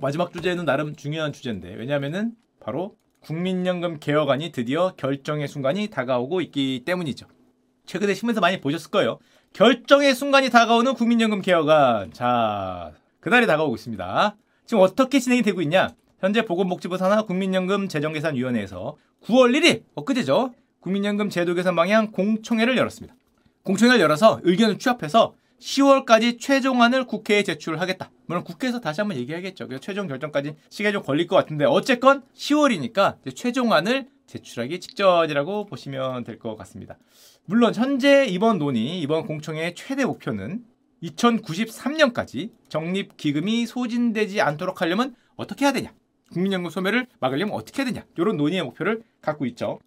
마지막 주제는 나름 중요한 주제인데 왜냐하면은 바로 국민연금 개혁안이 드디어 결정의 순간이 다가오고 있기 때문이죠. 최근에 신문에서 많이 보셨을 거예요. 결정의 순간이 다가오는 국민연금 개혁안. 자, 그날이 다가오고 있습니다. 지금 어떻게 진행이 되고 있냐? 현재 보건복지부 산하 국민연금 재정계산위원회에서 9월 1일 엊그제죠. 국민연금 제도 개선 방향 공청회를 열었습니다. 공청회를 열어서 의견을 취합해서 10월까지 최종안을 국회에 제출하겠다. 물론 국회에서 다시 한번 얘기하겠죠. 그래서 최종 결정까지 시간이 좀 걸릴 것 같은데 어쨌건 10월이니까 최종안을 제출하기 직전이라고 보시면 될 것 같습니다. 물론 현재 이번 논의, 이번 공청회의 최대 목표는 2093년까지 적립기금이 소진되지 않도록 하려면 어떻게 해야 되냐? 국민연금 소멸을 막으려면 어떻게 해야 되냐? 이런 논의의 목표를 갖고 있죠.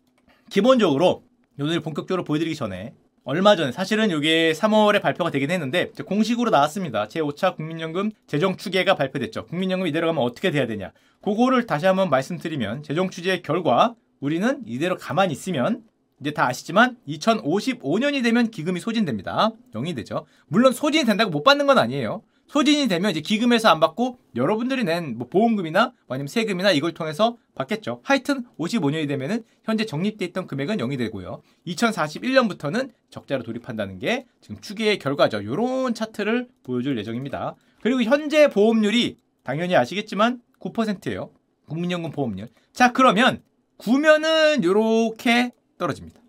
기본적으로 오늘 본격적으로 보여드리기 전에 얼마 전에 사실은 이게 3월에 발표가 되긴 했는데 공식으로 나왔습니다. 제5차 국민연금 재정 추계가 발표됐죠. 국민연금 이대로 가면 어떻게 돼야 되냐. 그거를 다시 한번 말씀드리면 재정 추계 결과 우리는 이대로 가만히 있으면 이제 다 아시지만 2055년이 되면 기금이 소진됩니다. 0이 되죠. 물론 소진이 된다고 못 받는 건 아니에요. 소진이 되면 이제 기금에서 안 받고 여러분들이 낸 뭐 보험금이나 아니면 세금이나 이걸 통해서 받겠죠. 하여튼 55년이 되면은 현재 적립돼 있던 금액은 0이 되고요. 2041년부터는 적자로 돌입한다는 게 지금 추계의 결과죠. 요런 차트를 보여줄 예정입니다. 그리고 현재 보험률이 당연히 아시겠지만 9%예요. 국민연금 보험률. 자, 그러면 9면은 요렇게 떨어집니다.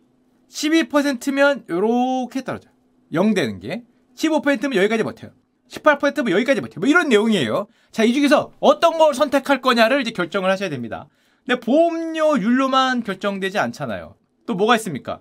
12%면 요렇게 떨어져요. 0 되는 게 15%면 여기까지 버텨요. 18%뭐 여기까지 버텨. 뭐 이런 내용이에요. 자, 이 중에서 어떤 걸 선택할 거냐를 이제 결정을 하셔야 됩니다. 근데 보험료율로만 결정되지 않잖아요. 또 뭐가 있습니까?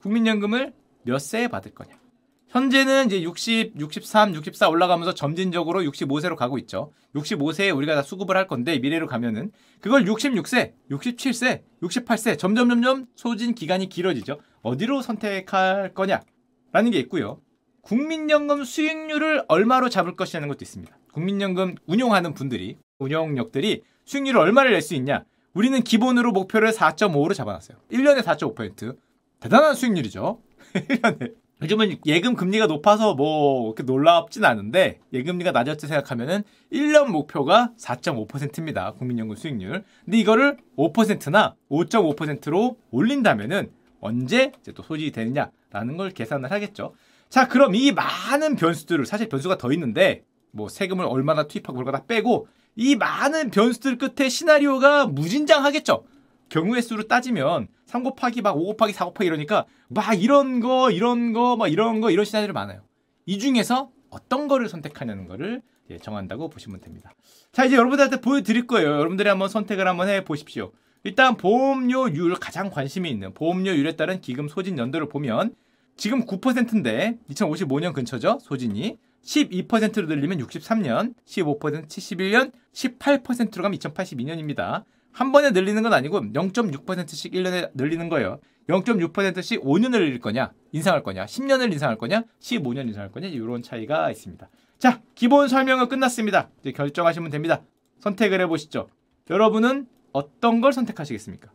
국민연금을 몇 세에 받을 거냐. 현재는 이제 60, 63, 64 올라가면서 점진적으로 65세로 가고 있죠. 65세에 우리가 다 수급을 할 건데 미래로 가면은 그걸 66세, 67세, 68세 점점 점점 소진 기간이 길어지죠. 어디로 선택할 거냐라는 게 있고요. 국민연금 수익률을 얼마로 잡을 것이라는 것도 있습니다. 국민연금 운용하는 분들이 운영력들이 수익률을 얼마를 낼 수 있냐? 우리는 기본으로 목표를 4.5로 잡아놨어요. 1년에 4.5%. 대단한 수익률이죠. 1년에. 요즘은 예금 금리가 높아서 뭐 그렇게 놀랍진 않은데 예금리가 낮았지 생각하면은 1년 목표가 4.5%입니다. 국민연금 수익률. 근데 이거를 5%나 5.5%로 올린다면은 언제 이제 또 소진이 되느냐라는 걸 계산을 하겠죠. 자, 그럼 이 많은 변수들을 사실 변수가 더 있는데 뭐 세금을 얼마나 투입하고 그걸 다 빼고 이 많은 변수들 끝에 시나리오가 무진장하겠죠. 경우의 수로 따지면 3 곱하기 막 5 곱하기 4 곱하기 이러니까 막 이런 거 이런 거 막 이런 거 이런 시나리오 많아요. 이 중에서 어떤 거를 선택하냐는 거를 정한다고 보시면 됩니다. 자 이제 여러분들한테 보여드릴 거예요. 여러분들이 한번 선택을 한번 해 보십시오. 일단 보험료율 가장 관심이 있는 보험료율에 따른 기금 소진 연도를 보면 지금 9%인데 2055년 근처죠. 소진이 12%로 늘리면 63년, 15% 71년, 18%로 가면 2082년입니다. 한 번에 늘리는 건 아니고 0.6%씩 1년에 늘리는 거예요. 0.6%씩 5년을 늘릴 거냐, 인상할 거냐, 10년을 인상할 거냐, 15년 인상할 거냐, 이런 차이가 있습니다. 자, 기본 설명은 끝났습니다. 이제 결정하시면 됩니다. 선택을 해보시죠. 여러분은 어떤 걸 선택하시겠습니까?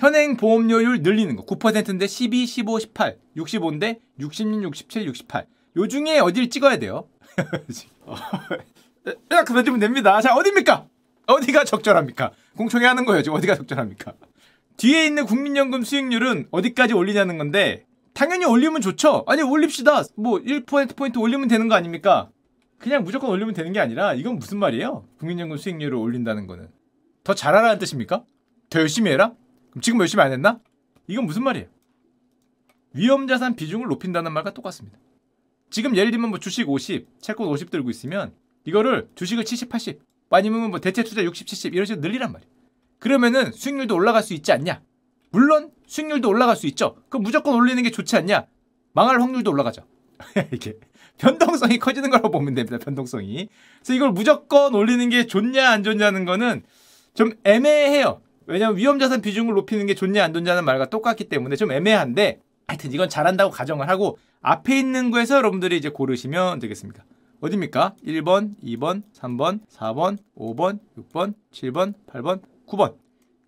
현행 보험료율 늘리는 거 9%인데 12, 15, 18, 65인데 66, 67, 68. 요 중에 어디를 찍어야 돼요? 이렇게 던지면 됩니다. 자, 어디입니까? 어디가 적절합니까? 공청회 하는 거예요. 지금 어디가 적절합니까? 뒤에 있는 국민연금 수익률은 어디까지 올리냐는 건데 당연히 올리면 좋죠. 아니 올립시다. 뭐 1%포인트 올리면 되는 거 아닙니까? 그냥 무조건 올리면 되는 게 아니라 이건 무슨 말이에요? 국민연금 수익률을 올린다는 거는 더 잘하라는 뜻입니까? 더 열심히 해라? 그럼 지금 열심히 안 했나? 이건 무슨 말이에요? 위험자산 비중을 높인다는 말과 똑같습니다. 지금 예를 들면 뭐 주식 50, 채권 50 들고 있으면 이거를 주식을 70, 80 아니면 뭐 대체 투자 60, 70 이런 식으로 늘리란 말이에요. 그러면은 수익률도 올라갈 수 있지 않냐? 물론 수익률도 올라갈 수 있죠. 그럼 무조건 올리는 게 좋지 않냐? 망할 확률도 올라가죠. 이게 변동성이 커지는 거라고 보면 됩니다. 변동성이. 그래서 이걸 무조건 올리는 게 좋냐 안 좋냐는 거는 좀 애매해요. 왜냐하면 위험자산 비중을 높이는 게 좋냐 안 좋냐는 말과 똑같기 때문에 좀 애매한데 하여튼 이건 잘한다고 가정을 하고 앞에 있는 거에서 여러분들이 이제 고르시면 되겠습니다. 어딥니까? 1번, 2번, 3번, 4번, 5번, 6번, 7번, 8번, 9번.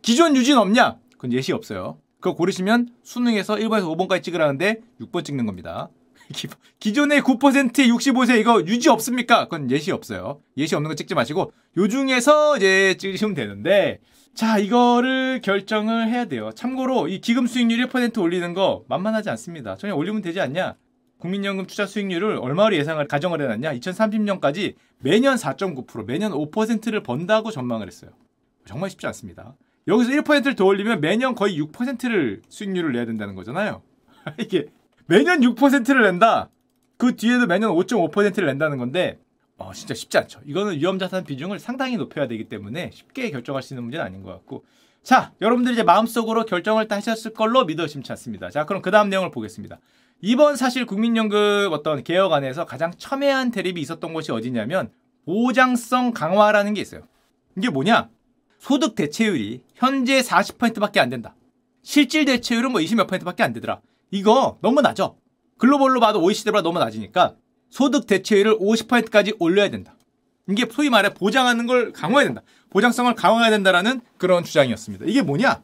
기존 유진 없냐? 그건 예시 없어요. 그거 고르시면 수능에서 1번에서 5번까지 찍으라는데 6번 찍는 겁니다. 기존의 9%의 65세 이거 유지 없습니까? 그건 예시 없어요. 예시 없는 거 찍지 마시고 요 중에서 이제 찍으시면 되는데 자 이거를 결정을 해야 돼요. 참고로 이 기금 수익률 1% 올리는 거 만만하지 않습니다. 전혀 올리면 되지 않냐? 국민연금 투자 수익률을 얼마로 예상을 가정을 해놨냐? 2030년까지 매년 4.9% 매년 5%를 번다고 전망을 했어요. 정말 쉽지 않습니다. 여기서 1%를 더 올리면 매년 거의 6%를 수익률을 내야 된다는 거잖아요. 이게 매년 6%를 낸다. 그 뒤에도 매년 5.5%를 낸다는 건데 어, 진짜 쉽지 않죠. 이거는 위험자산 비중을 상당히 높여야 되기 때문에 쉽게 결정할 수 있는 문제는 아닌 것 같고 자 여러분들 이제 마음속으로 결정을 다 하셨을 걸로 믿어 심치 않습니다. 자 그럼 그 다음 내용을 보겠습니다. 이번 사실 국민연금 어떤 개혁 안에서 가장 첨예한 대립이 있었던 곳이 어디냐면 보장성 강화라는 게 있어요. 이게 뭐냐? 소득 대체율이 현재 40%밖에 안 된다. 실질 대체율은 뭐 20몇 퍼센트밖에 안 되더라. 이거 너무 낮아. 글로벌로 봐도 OECD보다 너무 낮으니까 소득 대체율을 50%까지 올려야 된다. 이게 소위 말해 보장하는 걸 강화해야 된다. 보장성을 강화해야 된다라는 그런 주장이었습니다. 이게 뭐냐?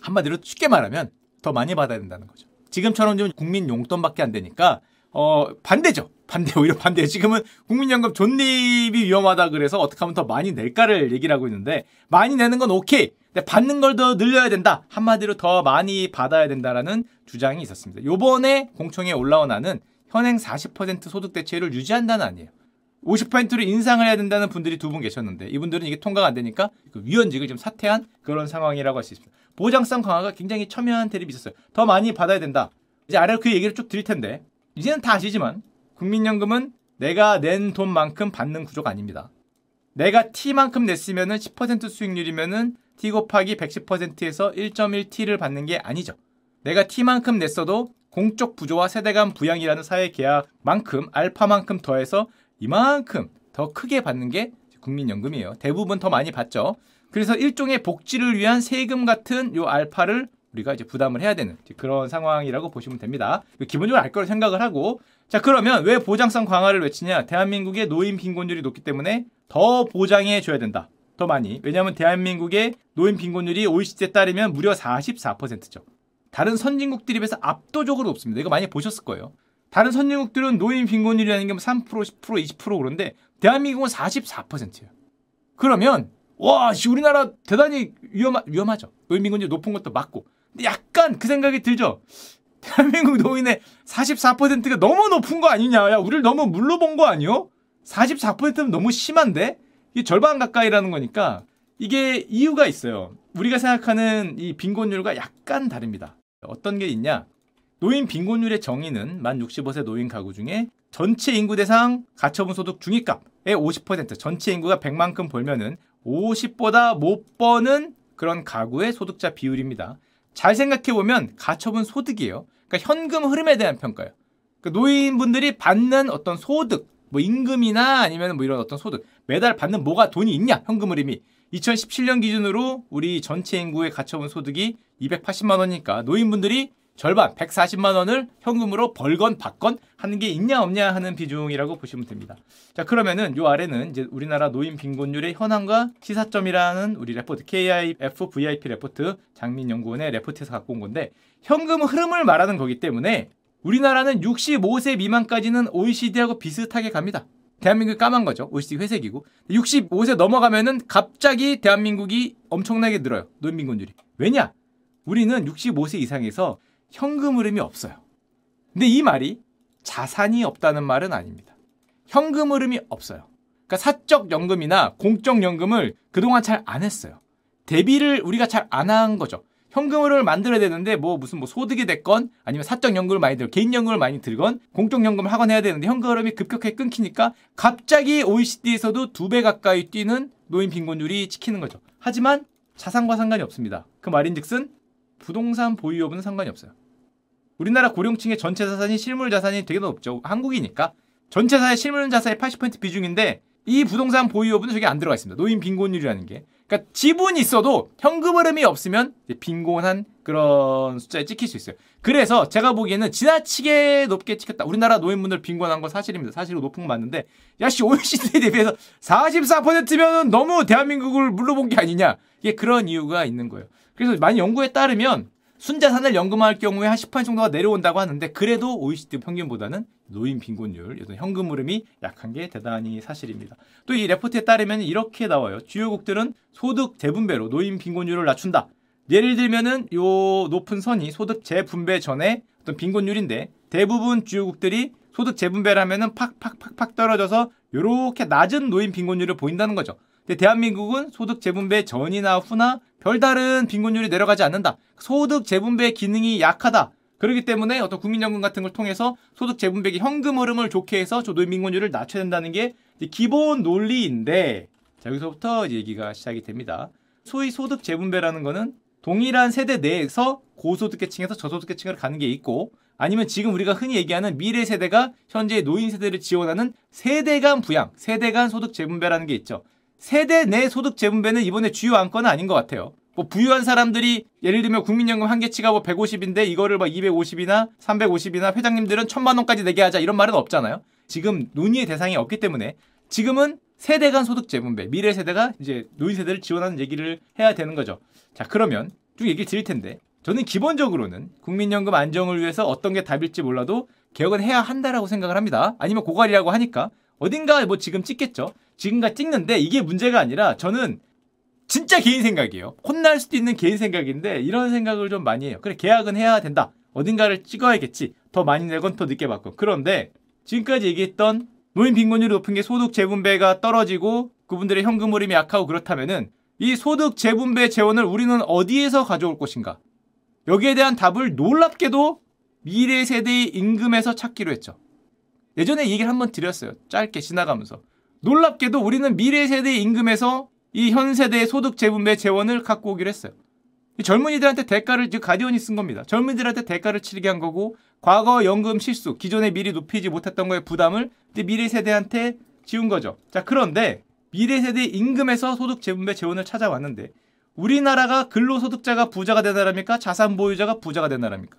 한마디로 쉽게 말하면 더 많이 받아야 된다는 거죠. 지금처럼 좀 국민 용돈밖에 안 되니까 어 반대죠. 반대 오히려 반대. 지금은 국민연금 존립이 위험하다 그래서 어떻게 하면 더 많이 낼까를 얘기를 하고 있는데 많이 내는 건 오케이. 근데 받는 걸 더 늘려야 된다. 한마디로 더 많이 받아야 된다라는 주장이 있었습니다. 요번에 공청회에 올라온 안은 현행 40% 소득 대체율을 유지한다는 아니에요. 50%를 인상을 해야 된다는 분들이 두 분 계셨는데 이분들은 이게 통과가 안 되니까 그 위원직을 좀 사퇴한 그런 상황이라고 할 수 있습니다. 보장성 강화가 굉장히 첨예한 대립이 있었어요. 더 많이 받아야 된다. 이제 아래로 그 얘기를 쭉 드릴 텐데 이제는 다 아시지만 국민연금은 내가 낸 돈만큼 받는 구조가 아닙니다. 내가 T만큼 냈으면은 10% 수익률이면은 T 곱하기 110%에서 1.1T를 받는 게 아니죠. 내가 T만큼 냈어도 공적 부조와 세대 간 부양이라는 사회 계약만큼 알파만큼 더해서 이만큼 더 크게 받는 게 국민연금이에요. 대부분 더 많이 받죠. 그래서 일종의 복지를 위한 세금 같은 요 알파를 우리가 이제 부담을 해야 되는 그런 상황이라고 보시면 됩니다. 기본적으로 알 거로 생각을 하고 자 그러면 왜 보장성 강화를 외치냐? 대한민국의 노인 빈곤율이 높기 때문에 더 보장해 줘야 된다. 더 많이. 왜냐하면 대한민국의 노인 빈곤율이 OECD에 따르면 무려 44%죠. 다른 선진국들에 비해서 압도적으로 높습니다. 이거 많이 보셨을 거예요. 다른 선진국들은 노인 빈곤율이라는 게 3%, 10%, 20% 그런데 대한민국은 44%예요. 그러면 와, 우리나라 대단히 위험 위험하죠. 노인 빈곤율 높은 것도 맞고. 근데 약간 그 생각이 들죠. 대한민국 노인의 44%가 너무 높은 거 아니냐? 야, 우리를 너무 물러본 거 아니요? 44%는 너무 심한데? 이게 절반 가까이라는 거니까 이게 이유가 있어요. 우리가 생각하는 이 빈곤율과 약간 다릅니다. 어떤 게 있냐? 노인 빈곤율의 정의는 만 65세 노인 가구 중에 전체 인구 대상 가처분 소득 중위값의 50% 전체 인구가 100만큼 벌면은 50보다 못 버는 그런 가구의 소득자 비율입니다. 잘 생각해 보면 가처분 소득이에요. 그러니까 현금 흐름에 대한 평가예요. 그러니까 노인분들이 받는 어떤 소득, 뭐 임금이나 아니면 뭐 이런 어떤 소득, 매달 받는 뭐가 돈이 있냐, 현금 흐름이. 2017년 기준으로 우리 전체 인구의 가처분 소득이 280만 원이니까 노인분들이 절반 140만 원을 현금으로 벌건 받건 하는 게 있냐 없냐 하는 비중이라고 보시면 됩니다. 자 그러면은 요 아래는 이제 우리나라 노인 빈곤율의 현황과 시사점이라는 우리 레포트 KIF VIP 레포트 장민연구원의 레포트에서 갖고 온 건데 현금 흐름을 말하는 거기 때문에 우리나라는 65세 미만까지는 OECD하고 비슷하게 갑니다. 대한민국이 까만 거죠. OECD 회색이고. 65세 넘어가면은 갑자기 대한민국이 엄청나게 늘어요. 노인 빈곤율이. 왜냐? 우리는 65세 이상에서 현금 흐름이 없어요. 근데 이 말이 자산이 없다는 말은 아닙니다. 현금 흐름이 없어요. 그러니까 사적 연금이나 공적 연금을 그동안 잘 안 했어요. 대비를 우리가 잘 안 한 거죠. 현금을 만들어야 되는데 뭐 무슨 뭐 소득이 됐건 아니면 사적 연금을 많이 들고 개인 연금을 많이 들건 공적 연금을 하건 해야 되는데 현금 흐름이 급격하게 끊기니까 갑자기 OECD에서도 두 배 가까이 뛰는 노인 빈곤율이 찍히는 거죠. 하지만 자산과 상관이 없습니다. 그 말인즉슨 부동산 보유 여부는 상관이 없어요. 우리나라 고령층의 전체 자산이 실물 자산이 되게 높죠. 한국이니까 전체 사의 실물 자산의 80% 비중인데 이 부동산 보유 여부는 저게 안 들어가 있습니다. 노인 빈곤율이라는 게. 그러니까 지분이 있어도 현금 흐름이 없으면 빈곤한 그런 숫자에 찍힐 수 있어요. 그래서 제가 보기에는 지나치게 높게 찍혔다. 우리나라 노인분들 빈곤한 건 사실입니다. 사실로 높은 건 맞는데 야씨 OECD에 대비해서 44%면 너무 대한민국을 물러본 게 아니냐. 이게 그런 이유가 있는 거예요. 그래서 많이 연구에 따르면 순자산을 연금할 경우에 한 10% 정도가 내려온다고 하는데 그래도 OECD 평균보다는 노인 빈곤율, 현금 흐름이 약한 게 대단히 사실입니다. 또 이 레포트에 따르면 이렇게 나와요. 주요국들은 소득 재분배로 노인 빈곤율을 낮춘다. 예를 들면은 요 높은 선이 소득 재분배 전에 어떤 빈곤율인데 대부분 주요국들이 소득 재분배를 하면은 팍팍팍팍 떨어져서 요렇게 낮은 노인 빈곤율을 보인다는 거죠. 근데 대한민국은 소득 재분배 전이나 후나 별다른 빈곤율이 내려가지 않는다. 소득 재분배 기능이 약하다. 그렇기 때문에 어떤 국민연금 같은 걸 통해서 소득 재분배기 현금 흐름을 좋게 해서 저 노인 빈곤율을 낮춰야 된다는 게 기본 논리인데 자 여기서부터 얘기가 시작이 됩니다. 소위 소득 재분배라는 거는 동일한 세대 내에서 고소득계층에서 저소득계층으로 가는 게 있고 아니면 지금 우리가 흔히 얘기하는 미래 세대가 현재 노인 세대를 지원하는 세대 간 부양, 세대 간 소득 재분배라는 게 있죠. 세대 내 소득 재분배는 이번에 주요 안건은 아닌 것 같아요. 뭐 부유한 사람들이 예를 들면 국민연금 한계치가 뭐 150인데 이거를 막 250이나 350이나 회장님들은 1000만 원까지 내게 하자 이런 말은 없잖아요. 지금 논의의 대상이 없기 때문에 지금은 세대 간 소득 재분배, 미래 세대가 이제 노인 세대를 지원하는 얘기를 해야 되는 거죠. 자, 그러면 쭉 얘기 드릴 텐데 저는 기본적으로는 국민연금 안정을 위해서 어떤 게 답일지 몰라도 개혁은 해야 한다라고 생각을 합니다. 아니면 고갈이라고 하니까 어딘가 뭐 지금 찍겠죠. 지금까지 찍는데 이게 문제가 아니라 저는 진짜 개인 생각이에요. 혼날 수도 있는 개인 생각인데 이런 생각을 좀 많이 해요. 그래 계약은 해야 된다. 어딘가를 찍어야겠지. 더 많이 내건 더 늦게 받고. 그런데 지금까지 얘기했던 노인 빈곤율이 높은 게 소득 재분배가 떨어지고 그분들의 현금 흐름이 약하고 그렇다면은 이 소득 재분배 재원을 우리는 어디에서 가져올 것인가? 여기에 대한 답을 놀랍게도 미래 세대의 임금에서 찾기로 했죠. 예전에 얘기를 한번 드렸어요. 짧게 지나가면서. 놀랍게도 우리는 미래 세대의 임금에서 이 현 세대의 소득 재분배 재원을 갖고 오기로 했어요. 젊은이들한테 대가를 즉 가디언이 쓴 겁니다. 젊은이들한테 대가를 치르게 한 거고 과거 연금 실수, 기존에 미리 높이지 못했던 거에 부담을 미래 세대한테 지운 거죠. 자 그런데 미래 세대 임금에서 소득 재분배 재원을 찾아왔는데 우리나라가 근로소득자가 부자가 된 나라입니까? 자산 보유자가 부자가 된 나라입니까?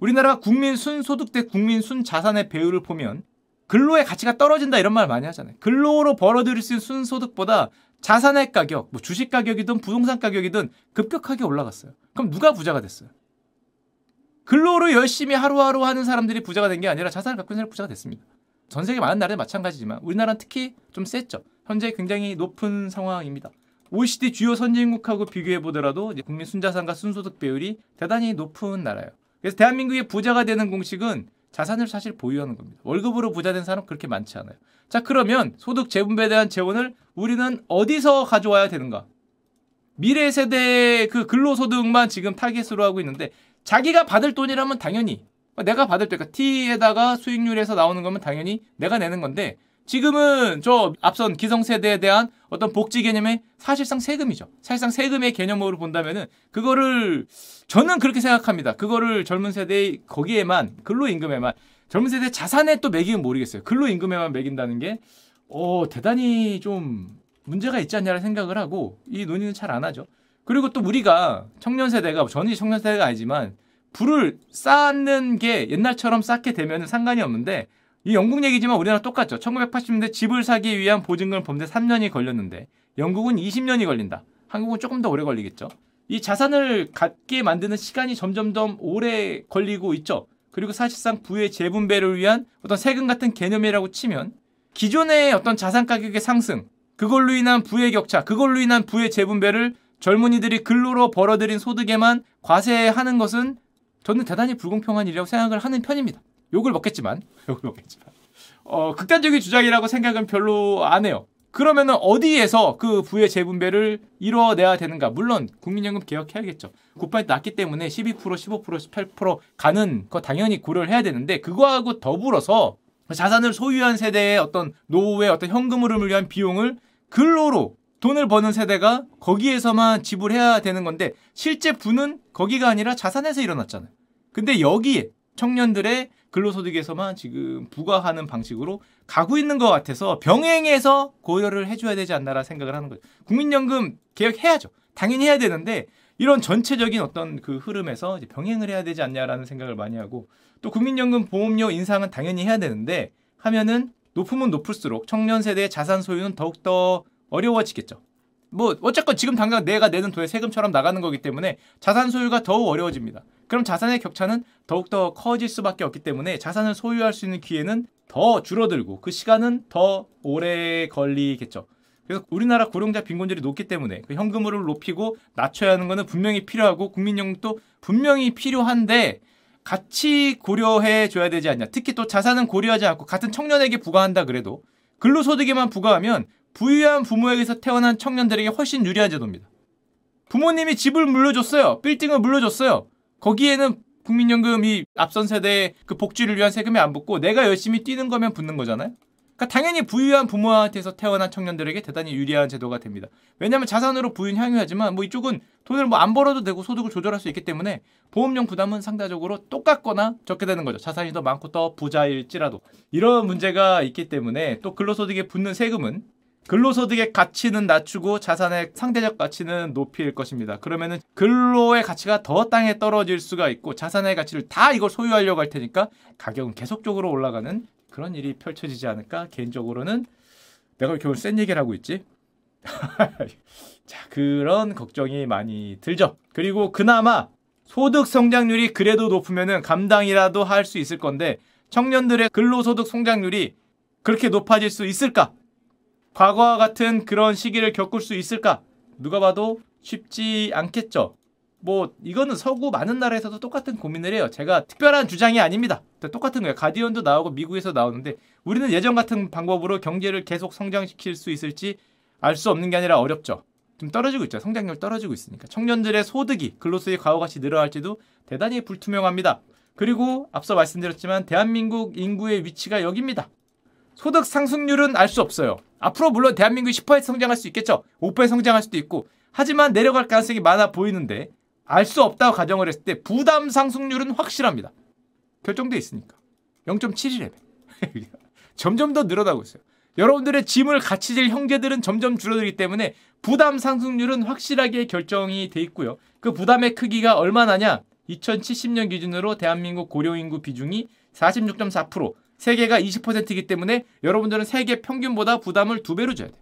우리나라 국민 순소득 대 국민 순자산의 배율을 보면 근로의 가치가 떨어진다 이런 말 많이 하잖아요. 근로로 벌어들일 수 있는 순소득보다 자산의 가격, 뭐 주식 가격이든 부동산 가격이든 급격하게 올라갔어요. 그럼 누가 부자가 됐어요? 근로로 열심히 하루하루 하는 사람들이 부자가 된 게 아니라 자산을 갖고 있는 사람이 부자가 됐습니다. 전 세계 많은 나라에 마찬가지지만 우리나라는 특히 좀 셌죠. 현재 굉장히 높은 상황입니다. OECD 주요 선진국하고 비교해 보더라도 국민 순자산과 순소득 비율이 대단히 높은 나라예요. 그래서 대한민국의 부자가 되는 공식은 자산을 사실 보유하는 겁니다. 월급으로 부자 된 사람 그렇게 많지 않아요. 자, 그러면 소득 재분배에 대한 재원을 우리는 어디서 가져와야 되는가? 미래 세대의 그 근로소득만 지금 타겟으로 하고 있는데 자기가 받을 돈이라면 당연히 내가 받을 때가 T에다가 수익률에서 나오는 거면 당연히 내가 내는 건데 지금은 저 앞선 기성세대에 대한 어떤 복지 개념의 사실상 세금이죠. 사실상 세금의 개념으로 본다면은 그거를 저는 그렇게 생각합니다. 그거를 젊은 세대의 거기에만 근로 임금에만 젊은 세대 자산에 또 매기면 모르겠어요. 근로 임금에만 매긴다는 게 어, 대단히 좀 문제가 있지 않냐는 생각을 하고 이 논의는 잘 안 하죠. 그리고 또 우리가 청년 세대가 전이 청년 세대가 아니지만 불을 쌓는 게 옛날처럼 쌓게 되면 상관이 없는데 이 영국 얘기지만 우리나라 똑같죠. 1980년대 집을 사기 위한 보증금 범죄 3년이 걸렸는데 영국은 20년이 걸린다. 한국은 조금 더 오래 걸리겠죠. 이 자산을 갖게 만드는 시간이 점점점 오래 걸리고 있죠. 그리고 사실상 부의 재분배를 위한 어떤 세금 같은 개념이라고 치면 기존의 어떤 자산 가격의 상승, 그걸로 인한 부의 격차, 그걸로 인한 부의 재분배를 젊은이들이 근로로 벌어들인 소득에만 과세하는 것은 저는 대단히 불공평한 일이라고 생각을 하는 편입니다. 욕을 먹겠지만 욕을 먹겠지만 어, 극단적인 주장이라고 생각은 별로 안 해요. 그러면은 어디에서 그 부의 재분배를 이뤄내야 되는가? 물론 국민연금 개혁해야겠죠. 9% 낮기 때문에 12%, 15%, 18% 가는 거 당연히 고려를 해야 되는데 그거하고 더불어서 자산을 소유한 세대의 어떤 노후의 어떤 현금 흐름을 위한 비용을 근로로 돈을 버는 세대가 거기에서만 지불해야 되는 건데 실제 부는 거기가 아니라 자산에서 일어났잖아요. 근데 여기에 청년들의 근로소득에서만 지금 부과하는 방식으로 가고 있는 것 같아서 병행해서 고려를 해줘야 되지 않나라 생각을 하는 거죠. 국민연금 개혁해야죠. 당연히 해야 되는데 이런 전체적인 어떤 그 흐름에서 병행을 해야 되지 않냐라는 생각을 많이 하고 또 국민연금 보험료 인상은 당연히 해야 되는데 하면은 높으면 높을수록 청년 세대의 자산 소유는 더욱더 어려워지겠죠. 뭐 어쨌건 지금 당장 내가 내는 돈의 세금처럼 나가는 거기 때문에 자산 소유가 더욱 어려워집니다. 그럼 자산의 격차는 더욱더 커질 수밖에 없기 때문에 자산을 소유할 수 있는 기회는 더 줄어들고 그 시간은 더 오래 걸리겠죠. 그래서 우리나라 고령자 빈곤율이 높기 때문에 그 현금흐를 높이고 낮춰야 하는 것은 분명히 필요하고 국민연금도 분명히 필요한데 같이 고려해 줘야 되지 않냐. 특히 또 자산은 고려하지 않고 같은 청년에게 부과한다 그래도 근로소득에만 부과하면 부유한 부모에게서 태어난 청년들에게 훨씬 유리한 제도입니다. 부모님이 집을 물려줬어요. 빌딩을 물려줬어요. 거기에는 국민연금이 앞선 세대의 그 복지를 위한 세금이 안 붙고 내가 열심히 뛰는 거면 붙는 거잖아요. 그러니까 당연히 부유한 부모한테서 태어난 청년들에게 대단히 유리한 제도가 됩니다. 왜냐하면 자산으로 부유는 향유하지만 뭐 이쪽은 돈을 뭐 안 벌어도 되고 소득을 조절할 수 있기 때문에 보험료 부담은 상대적으로 똑같거나 적게 되는 거죠. 자산이 더 많고 더 부자일지라도 이런 문제가 있기 때문에 또 근로소득에 붙는 세금은 근로소득의 가치는 낮추고 자산의 상대적 가치는 높일 것입니다. 그러면은 근로의 가치가 더 땅에 떨어질 수가 있고 자산의 가치를 다 이걸 소유하려고 할 테니까 가격은 계속적으로 올라가는 그런 일이 펼쳐지지 않을까 개인적으로는 내가 왜 이렇게 센 얘기를 하고 있지? 자 그런 걱정이 많이 들죠. 그리고 그나마 소득 성장률이 그래도 높으면은 감당이라도 할 수 있을 건데 청년들의 근로소득 성장률이 그렇게 높아질 수 있을까? 과거와 같은 그런 시기를 겪을 수 있을까? 누가 봐도 쉽지 않겠죠. 뭐 이거는 서구 많은 나라에서도 똑같은 고민을 해요. 제가 특별한 주장이 아닙니다. 똑같은 거예요. 가디언도 나오고 미국에서 나오는데 우리는 예전 같은 방법으로 경제를 계속 성장시킬 수 있을지 알 수 없는 게 아니라 어렵죠. 좀 떨어지고 있죠. 성장률 떨어지고 있으니까. 청년들의 소득이 근로소득이 과거같이 늘어날지도 대단히 불투명합니다. 그리고 앞서 말씀드렸지만 대한민국 인구의 위치가 여기입니다. 소득 상승률은 알 수 없어요. 앞으로 물론 대한민국이 10% 성장할 수 있겠죠. 5% 성장할 수도 있고. 하지만 내려갈 가능성이 많아 보이는데 알 수 없다고 가정을 했을 때 부담 상승률은 확실합니다. 결정돼 있으니까. 0.71레벨. 점점 더 늘어나고 있어요. 여러분들의 짐을 같이 질 형제들은 점점 줄어들기 때문에 부담 상승률은 확실하게 결정이 돼 있고요. 그 부담의 크기가 얼마나냐? 2070년 기준으로 대한민국 고령 인구 비중이 46.4%, 세계가 20%이기 때문에 여러분들은 세계 평균보다 부담을 두 배로 줘야 돼요.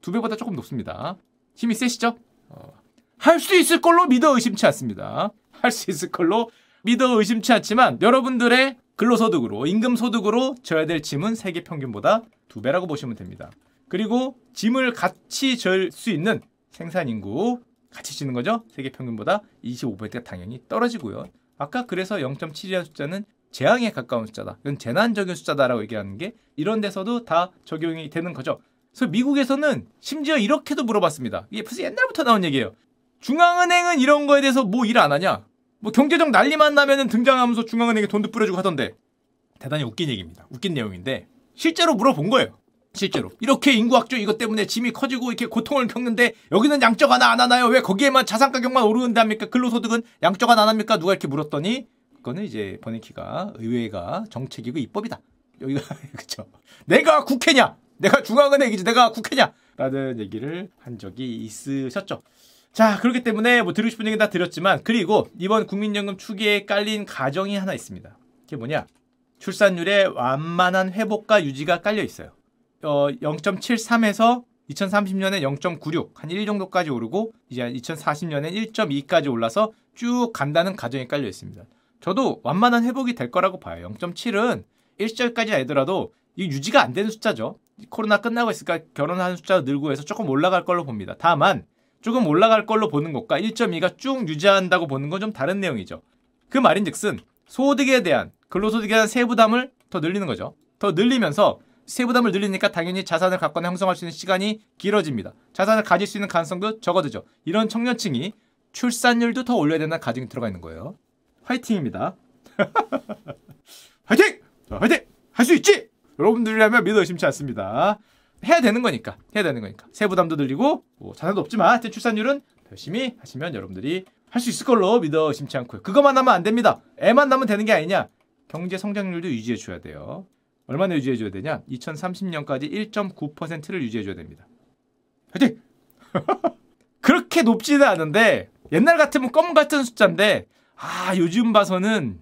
두 배보다 조금 높습니다. 힘이 세시죠? 어. 할수 있을 걸로 믿어 의심치 않습니다. 할 수 있을 걸로 믿어 의심치 않지만 여러분들의 근로소득으로 임금소득으로 져야 될 짐은 세계 평균보다 두 배라고 보시면 됩니다. 그리고 짐을 같이 절 수 있는 생산인구 같이 지는 거죠. 세계 평균보다 25%가 당연히 떨어지고요. 아까 그래서 0.7이라는 숫자는 재앙에 가까운 숫자다. 이건 재난적인 숫자다라고 얘기하는 게 이런 데서도 다 적용이 되는 거죠. 그래서 미국에서는 심지어 이렇게도 물어봤습니다. 이게 벌써 옛날부터 나온 얘기예요. 중앙은행은 이런 거에 대해서 뭐 일 안 하냐? 뭐 경제적 난리만 나면은 등장하면서 중앙은행에 돈도 뿌려주고 하던데 대단히 웃긴 얘기입니다. 웃긴 내용인데 실제로 물어본 거예요. 실제로 이렇게 인구 확조 이것 때문에 짐이 커지고 이렇게 고통을 겪는데 여기는 양적 하나 안 하나요? 왜 거기에만 자산 가격만 오르는데 합니까? 근로소득은 양적 하나 안 합니까? 누가 이렇게 물었더니 그거는 이제 버네키가 의회가 정책이고 입법이다. 여기가 그쵸? 내가 국회냐? 내가 중앙은행이지 내가 국회냐? 라는 얘기를 한 적이 있으셨죠. 자, 그렇기 때문에 뭐 드리고 싶은 얘기 다 드렸지만 그리고 이번 국민연금 추기에 깔린 가정이 하나 있습니다. 그게 뭐냐? 출산율의 완만한 회복과 유지가 깔려 있어요. 어, 0.73에서 2030년에 0.96, 한 1 정도까지 오르고 이제 2040년에 1.2까지 올라서 쭉 간다는 가정이 깔려 있습니다. 저도 완만한 회복이 될 거라고 봐요. 0.7은 일시적까지 아니더라도 이 유지가 안 되는 숫자죠. 코로나 끝나고 있으니까 결혼하는 숫자가 늘고 해서 조금 올라갈 걸로 봅니다. 다만 조금 올라갈 걸로 보는 것과 1.2가 쭉 유지한다고 보는 건 좀 다른 내용이죠. 그 말인즉슨 소득에 대한 근로소득에 대한 세부담을 더 늘리는 거죠. 더 늘리면서 세부담을 늘리니까 당연히 자산을 갖거나 형성할 수 있는 시간이 길어집니다. 자산을 가질 수 있는 가능성도 적어지죠. 이런 청년층이 출산율도 더 올려야 된다는 가정이 들어가 있는 거예요. 화이팅입니다. 화이팅! 화이팅! 할 수 있지! 여러분들이라면 믿어 의심치 않습니다. 해야 되는 거니까 해야 되는 거니까 세부담도 늘리고 뭐 자산도 없지만 출산율은 열심히 하시면 여러분들이 할 수 있을 걸로 믿어 심치 않고요. 그것만 하면 안 됩니다. 애만 나면 되는 게 아니냐. 경제 성장률도 유지해 줘야 돼요. 얼마나 유지해 줘야 되냐? 2030년까지 1.9%를 유지해 줘야 됩니다. 화이팅! 그렇게 높지는 않은데 옛날 같으면 껌 같은 숫자인데 아 요즘 봐서는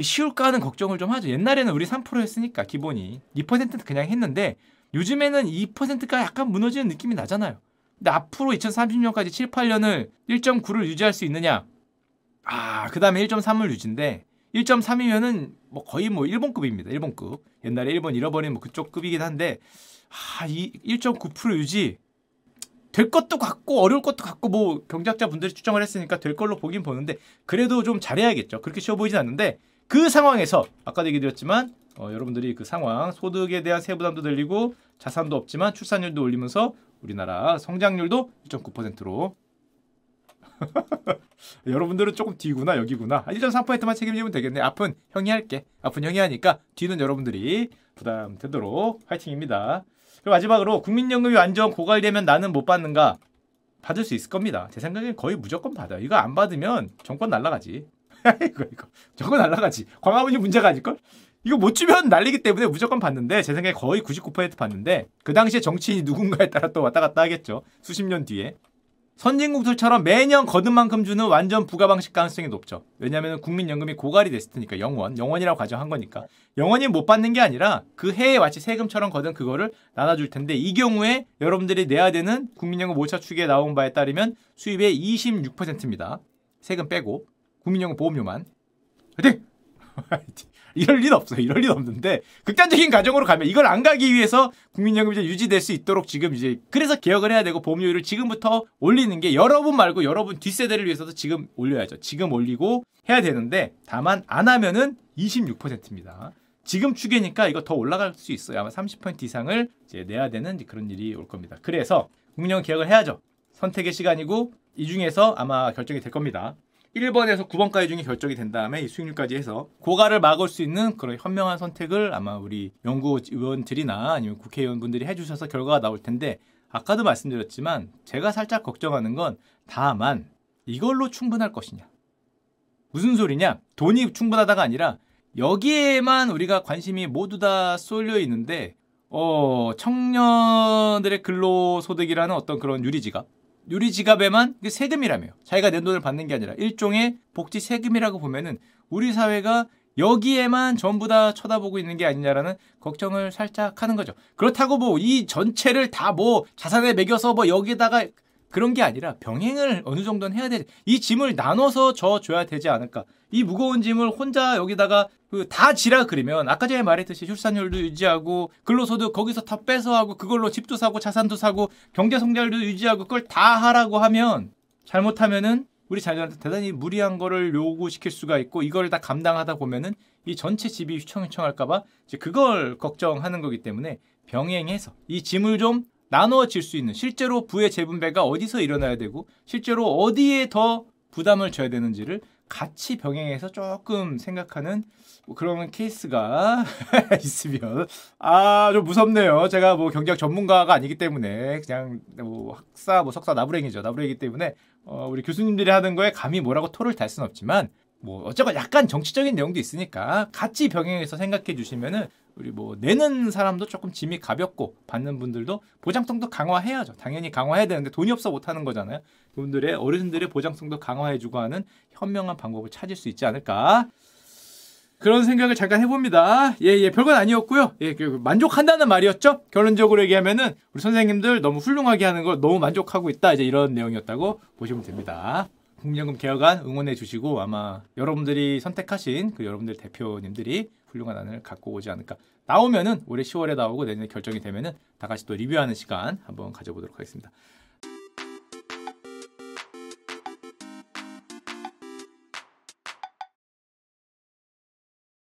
쉬울까 하는 걱정을 좀 하죠. 옛날에는 우리 3% 했으니까 기본이 2%는 그냥 했는데 요즘에는 2%가 약간 무너지는 느낌이 나잖아요. 근데 앞으로 2030년까지 7, 8년을 1.9를 유지할 수 있느냐? 아, 그 다음에 1.3을 유지인데 1.3이면은 뭐 거의 뭐 일본급입니다. 일본급. 옛날에 일본 잃어버린 뭐 그쪽 급이긴 한데 아, 이 1.9% 유지 될 것도 같고 어려울 것도 같고 뭐 경제학자 분들이 추정을 했으니까 될 걸로 보긴 보는데 그래도 좀 잘해야겠죠. 그렇게 쉬워 보이진 않는데 그 상황에서 아까도 얘기 드렸지만 어, 여러분들이 그 상황 소득에 대한 세부담도 늘리고 자산도 없지만 출산율도 올리면서 우리나라 성장률도 1.9%로. 여러분들은 조금 뒤구나 여기구나. 1.3%만 책임지면 되겠네. 앞은 형이 할게. 앞은 형이 하니까 뒤는 여러분들이 부담되도록 화이팅입니다 그리고 마지막으로 국민연금이 완전 고갈되면 나는 못 받는가? 받을 수 있을 겁니다. 제 생각엔 거의 무조건 받아요. 이거 안 받으면 정권 날라가지. 이거 이거. 정권 날라가지. 광화문이 문제가 아닐걸? 이거 못 주면 날리기 때문에 무조건 받는데 제 생각에 거의 99% 받는데 그 당시에 정치인이 누군가에 따라 또 왔다 갔다 하겠죠. 수십 년 뒤에. 선진국들처럼 매년 거둔 만큼 주는 완전 부가 방식 가능성이 높죠. 왜냐하면 국민연금이 고갈이 됐을 테니까 영원, 영원이라고 가정한 거니까 영원히 못 받는 게 아니라 그 해에 마치 세금처럼 거둔 그거를 나눠줄 텐데 이 경우에 여러분들이 내야 되는 국민연금 모차축에 나온 바에 따르면 수입의 26%입니다. 세금 빼고 국민연금 보험료만. 화이팅! 이 럴 리는 없어요. 이럴 리는 없는데 극단적인 가정으로 가면 이걸 안 가기 위해서 국민연금이 이제 유지될 수 있도록 지금 이제 그래서 개혁을 해야 되고 보험료율을 지금부터 올리는 게 여러분 말고 여러분 뒷세대를 위해서도 지금 올려야죠. 지금 올리고 해야 되는데 다만 안 하면은 26%입니다. 지금 추계니까 이거 더 올라갈 수 있어요. 아마 30% 이상을 이제 내야 되는 그런 일이 올 겁니다. 그래서 국민연금 개혁을 해야죠. 선택의 시간이고 이 중에서 아마 결정이 될 겁니다. 1번에서 9번까지 중에 결정이 된 다음에 이 수익률까지 해서 고가를 막을 수 있는 그런 현명한 선택을 아마 우리 연구위원들이나 아니면 국회의원분들이 해주셔서 결과가 나올 텐데 아까도 말씀드렸지만 제가 살짝 걱정하는 건 다만 이걸로 충분할 것이냐. 무슨 소리냐? 돈이 충분하다가 아니라 여기에만 우리가 관심이 모두 다 쏠려 있는데 어, 청년들의 근로소득이라는 어떤 그런 유리지갑 유리 지갑에만 세금이라며 자기가 낸 돈을 받는 게 아니라 일종의 복지 세금이라고 보면은 우리 사회가 여기에만 전부 다 쳐다보고 있는 게 아니냐라는 걱정을 살짝 하는 거죠. 그렇다고 뭐 이 전체를 다 뭐 자산에 매겨서 뭐 여기다가 그런 게 아니라 병행을 어느 정도는 해야 돼. 이 짐을 나눠서 져 줘야 되지 않을까. 이 무거운 짐을 혼자 여기다가 그 다 지라 그러면 아까 전에 말했듯이 출산율도 유지하고 근로소득 거기서 다 빼서 하고 그걸로 집도 사고 자산도 사고 경제 성장률도 유지하고 그걸 다 하라고 하면 잘못하면은 우리 자녀한테 대단히 무리한 거를 요구시킬 수가 있고 이걸 다 감당하다 보면은 이 전체 집이 휘청휘청할까봐 이제 그걸 걱정하는 거기 때문에 병행해서 이 짐을 좀 나누어질 수 있는 실제로 부의 재분배가 어디서 일어나야 되고 실제로 어디에 더 부담을 져야 되는지를 같이 병행해서 조금 생각하는 뭐 그런 케이스가 있으면 아 좀 무섭네요. 제가 뭐 경제학 전문가가 아니기 때문에 그냥 뭐 학사 뭐 석사 나부랭이죠. 나부랭이기 때문에 어 우리 교수님들이 하는 거에 감히 뭐라고 토를 달 수는 없지만 뭐 어쩌건 약간 정치적인 내용도 있으니까 같이 병행해서 생각해 주시면은 우리 뭐 내는 사람도 조금 짐이 가볍고 받는 분들도 보장성도 강화해야죠. 당연히 강화해야 되는데 돈이 없어 못 하는 거잖아요. 그분들의 어르신들의 보장성도 강화해 주고 하는 현명한 방법을 찾을 수 있지 않을까. 그런 생각을 잠깐 해봅니다. 예, 예, 별건 아니었고요. 예, 그 만족한다는 말이었죠. 결론적으로 얘기하면은 우리 선생님들 너무 훌륭하게 하는 걸 너무 만족하고 있다. 이제 이런 내용이었다고 보시면 됩니다. 국민연금 개혁안 응원해 주시고 아마 여러분들이 선택하신 그 여러분들 대표님들이 훌륭한 안을 갖고 오지 않을까. 나오면은 올해 10월에 나오고 내년에 결정이 되면은 다 같이 또 리뷰하는 시간 한번 가져보도록 하겠습니다.